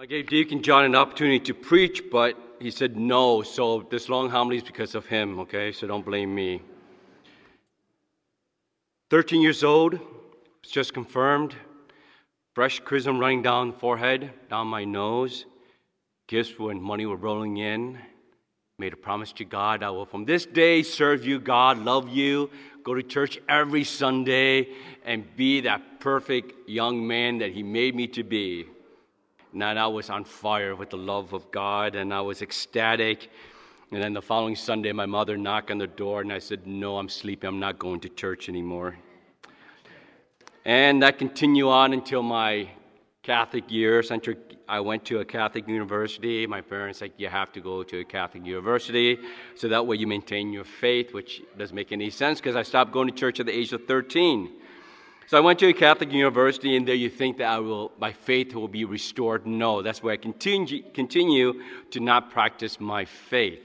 I gave Deacon John an opportunity to preach, but he said no. So this long homily is because of him, okay? So don't blame me. 13 years old, was just confirmed. Fresh chrism running down forehead, down my nose. Gifts when money were rolling in. Made a promise to God I will from this day serve you, God, love you, go to church every Sunday, and be that perfect young man that He made me to be. And I was on fire with the love of God, and I was ecstatic. And then the following Sunday, my mother knocked on the door, and I said, No, I'm sleeping. I'm not going to church anymore. And that continued on until my Catholic years. I went to a Catholic university. My parents said, You have to go to a Catholic university so that way you maintain your faith, which doesn't make any sense because I stopped going to church at the age of 13. So I went to a Catholic university, and there you think that I will, my faith will be restored. No, that's where I continue, continue to not practice my faith.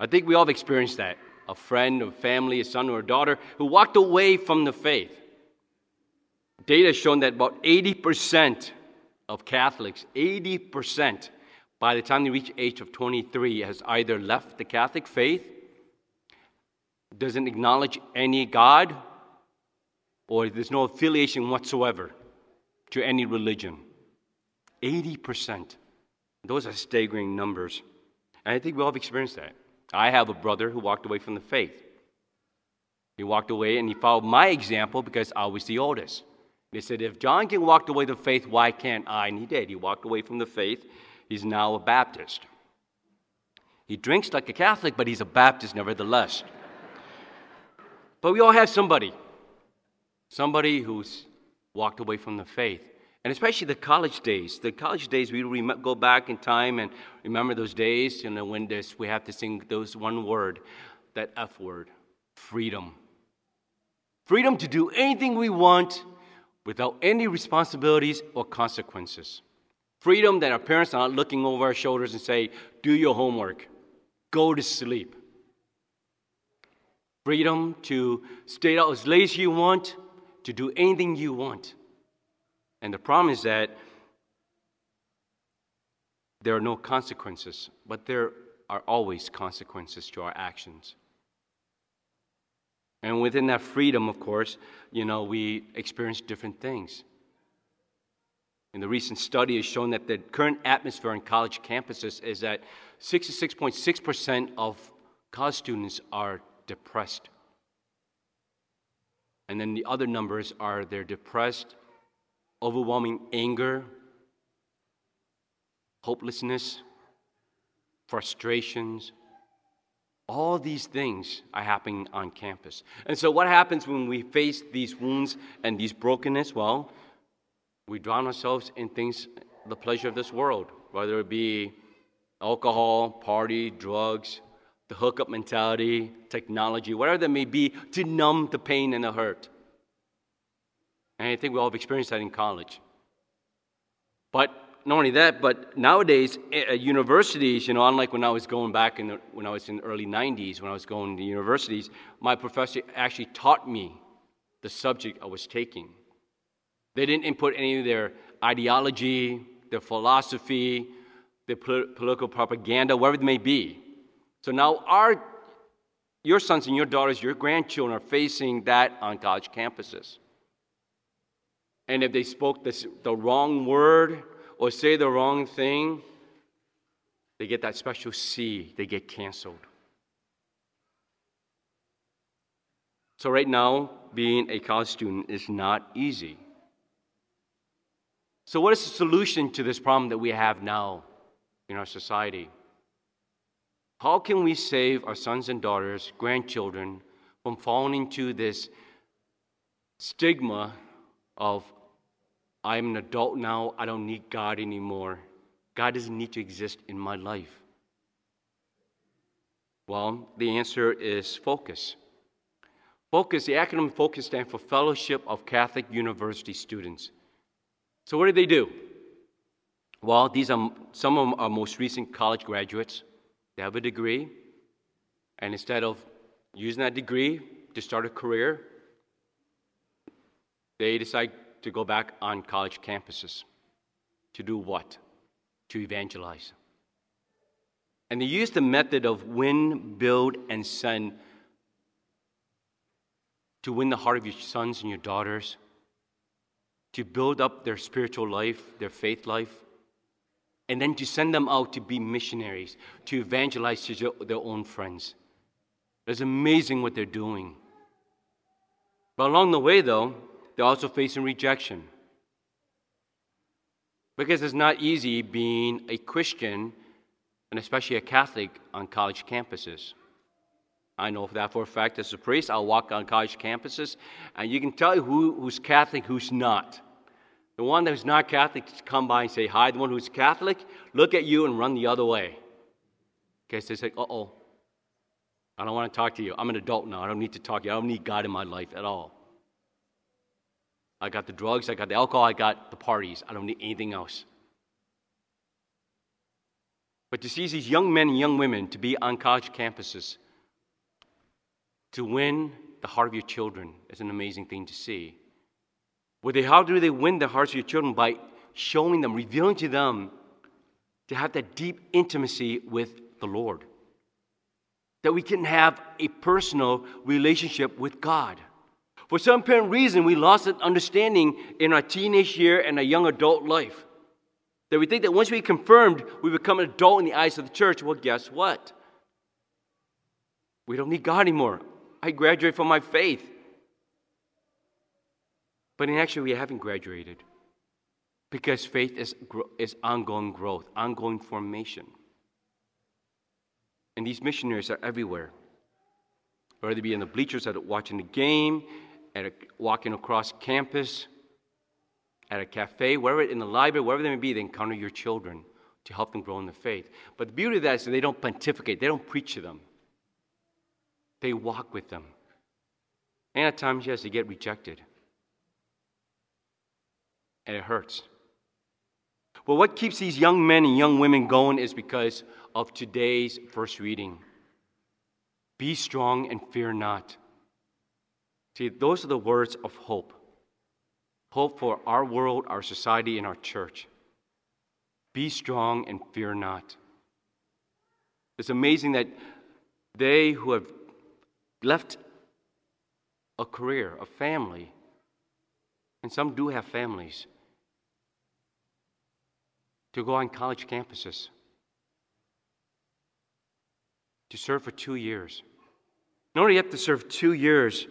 I think we all have experienced that. A friend, a family, a son or a daughter who walked away from the faith. Data has shown that about 80% of Catholics, 80%, by the time they reach age of 23, has either left the Catholic faith, doesn't acknowledge any God, or there's no affiliation whatsoever to any religion. 80%. Those are staggering numbers. And I think we all have experienced that. I have a brother who walked away from the faith. He walked away and he followed my example because I was the oldest. They said, if John can walk away the faith, why can't I? And he did. He walked away from the faith. He's now a Baptist. He drinks like a Catholic, but he's a Baptist nevertheless. but we all have somebody Somebody who's walked away from the faith. And especially the college days. The college days, we rem- go back in time and remember those days, you know, when this, we have to sing those one word, that F word, freedom. Freedom to do anything we want without any responsibilities or consequences. Freedom that our parents are not looking over our shoulders and say, do your homework, go to sleep. Freedom to stay out as late as you want to do anything you want. And the problem is that there are no consequences, but there are always consequences to our actions. And within that freedom, of course, you know, we experience different things. In the recent study has shown that the current atmosphere on college campuses is that 66.6% of college students are depressed. And then the other numbers are they're depressed, overwhelming anger, hopelessness, frustrations. All these things are happening on campus. And so, what happens when we face these wounds and these brokenness? Well, we drown ourselves in things, the pleasure of this world, whether it be alcohol, party, drugs, the hookup mentality, technology, whatever that may be, to numb the pain and the hurt. And I think we all have experienced that in college. But not only that, but nowadays at universities, you know, unlike when I was going back in the, when I was in the early 90s, when I was going to universities, my professor actually taught me the subject I was taking. They didn't input any of their ideology, their philosophy, their political propaganda, whatever it may be. So now our, your sons and your daughters, your grandchildren are facing that on college campuses. And if they spoke this, the wrong word or say the wrong thing, they get that special C, they get canceled. So, right now, being a college student is not easy. So, what is the solution to this problem that we have now in our society? How can we save our sons and daughters, grandchildren, from falling into this stigma of, I'm an adult now, I don't need God anymore. God doesn't need to exist in my life. Well, the answer is focus. Focus, the acronym FOCUS stands for Fellowship of Catholic University Students. So, what do they do? Well, these are some of our most recent college graduates. They have a degree, and instead of using that degree to start a career, they decide to go back on college campuses. To do what? to evangelize. And they use the method of win, build, and send to win the heart of your sons and your daughters, to build up their spiritual life, their faith life, and then to send them out to be missionaries, to evangelize to their own friends. It's amazing what they're doing. But along the way, though, they're also facing rejection. Because it's not easy being a Christian, and especially a Catholic, on college campuses. I know that for a fact as a priest. I'll walk on college campuses, and you can tell who, who's Catholic, who's not. The one who's not Catholic, come by and say hi. The one who's Catholic, look at you and run the other way. Because they say, uh oh, I don't want to talk to you. I'm an adult now. I don't need to talk to you. I don't need God in my life at all. I got the drugs, I got the alcohol, I got the parties. I don't need anything else. But to see these young men and young women to be on college campuses, to win the heart of your children is an amazing thing to see. They, how do they win the hearts of your children? By showing them, revealing to them to have that deep intimacy with the Lord. That we can have a personal relationship with God. For some apparent reason, we lost that understanding in our teenage year and our young adult life. That we think that once we confirmed, we become an adult in the eyes of the church. Well, guess what? We don't need God anymore. I graduated from my faith. But in actually, we haven't graduated because faith is, is ongoing growth, ongoing formation. And these missionaries are everywhere. Whether they be in the bleachers at watching the game, at a, walking across campus, at a cafe, wherever in the library, wherever they may be, they encounter your children to help them grow in the faith. But the beauty of that is that they don't pontificate, they don't preach to them. They walk with them. And at times, yes, they get rejected. And it hurts. Well, what keeps these young men and young women going is because of today's first reading. Be strong and fear not. See, those are the words of hope hope for our world, our society, and our church. Be strong and fear not. It's amazing that they who have left a career, a family, and some do have families, to go on college campuses, to serve for two years. Not only have to serve two years,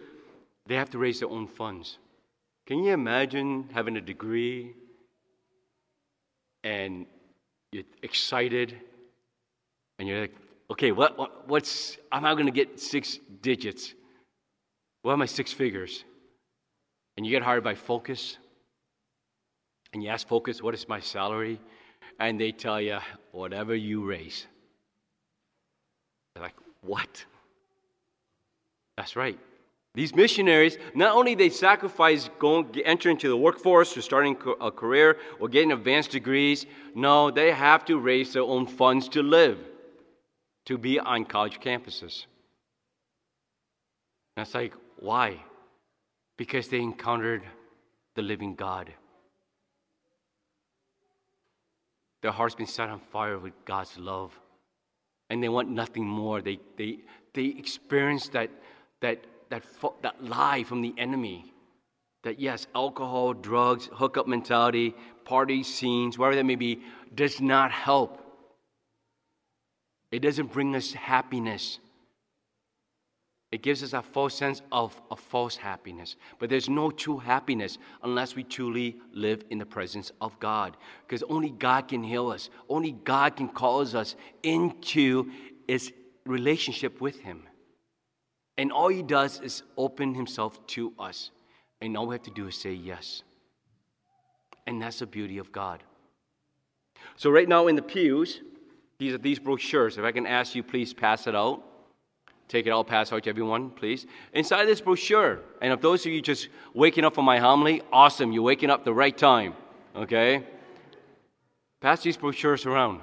they have to raise their own funds. Can you imagine having a degree and you're excited and you're like, okay, what, what what's, I'm not going to get six digits. What are my six figures? And you get hired by Focus and you ask Focus, what is my salary? And they tell you, whatever you raise. They're like, what? That's right. These missionaries, not only they sacrifice going, entering into the workforce or starting a career or getting advanced degrees, no, they have to raise their own funds to live, to be on college campuses. That's like, why? Because they encountered the living God. Their heart's been set on fire with God's love. And they want nothing more. They, they, they experience that, that that, that lie from the enemy that yes, alcohol, drugs, hookup mentality, party scenes, whatever that may be, does not help. It doesn't bring us happiness. It gives us a false sense of a false happiness. But there's no true happiness unless we truly live in the presence of God. Because only God can heal us, only God can cause us into His relationship with Him. And all he does is open himself to us. And all we have to do is say yes. And that's the beauty of God. So, right now in the pews, these are these brochures. If I can ask you, please pass it out. Take it all, pass out to everyone, please. Inside this brochure, and if those of you just waking up from my homily, awesome, you're waking up the right time, okay? Pass these brochures around.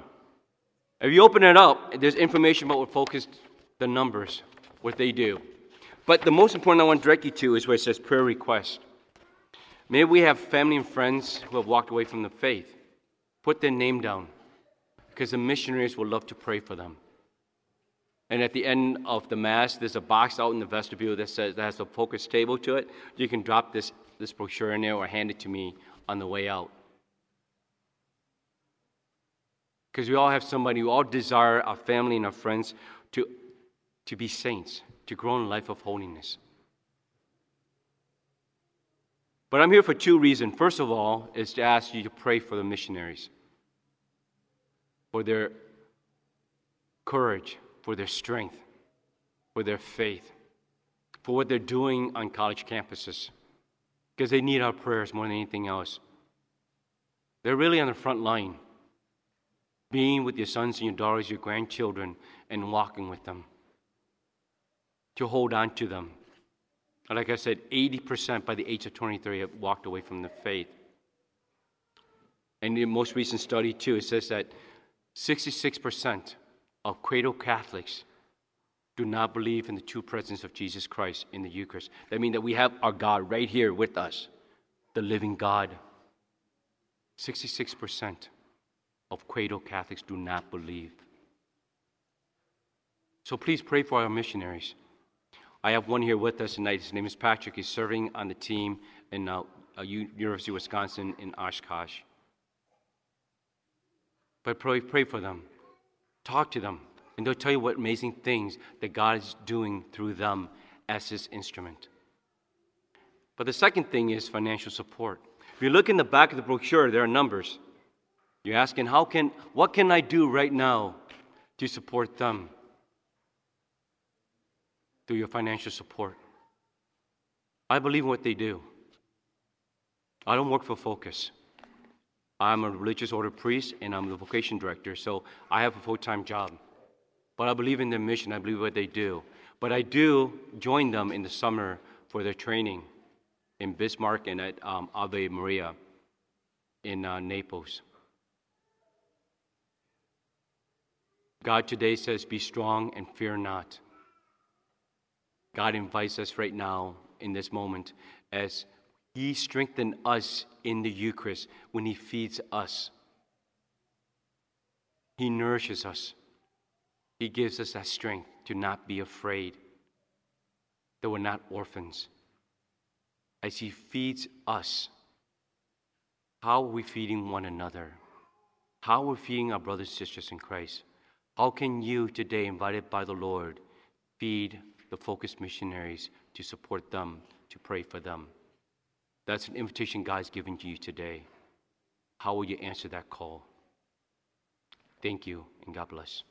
If you open it up, there's information about what focused the numbers what they do. But the most important I want to direct you to is where it says prayer request. Maybe we have family and friends who have walked away from the faith. Put their name down. because the missionaries will love to pray for them. And at the end of the Mass, there's a box out in the vestibule that says that has a focus table to it. You can drop this, this brochure in there or hand it to me on the way out. Because we all have somebody, we all desire our family and our friends to, to be saints, to grow in a life of holiness. But I'm here for two reasons. First of all, is to ask you to pray for the missionaries, for their courage, for their strength, for their faith, for what they're doing on college campuses, because they need our prayers more than anything else. They're really on the front line, being with your sons and your daughters, your grandchildren, and walking with them, to hold on to them like I said, 80% by the age of 23 have walked away from the faith. And the most recent study, too, it says that 66% of cradle Catholics do not believe in the true presence of Jesus Christ in the Eucharist. That means that we have our God right here with us, the living God. 66% of cradle Catholics do not believe. So please pray for our missionaries. I have one here with us tonight. His name is Patrick. He's serving on the team in uh, uh, University of Wisconsin in Oshkosh. But pray, pray for them. Talk to them. And they'll tell you what amazing things that God is doing through them as His instrument. But the second thing is financial support. If you look in the back of the brochure, there are numbers. You're asking, how can, what can I do right now to support them? through your financial support. I believe in what they do. I don't work for Focus. I'm a religious order priest and I'm the vocation director, so I have a full time job. But I believe in their mission, I believe what they do. But I do join them in the summer for their training in Bismarck and at um, Ave Maria in uh, Naples. God today says, Be strong and fear not. God invites us right now in this moment as He strengthens us in the Eucharist when He feeds us. He nourishes us. He gives us that strength to not be afraid, that we're not orphans. As He feeds us, how are we feeding one another? How are we feeding our brothers and sisters in Christ? How can you today, invited by the Lord, feed the focused missionaries to support them, to pray for them. That's an invitation God's given to you today. How will you answer that call? Thank you, and God bless.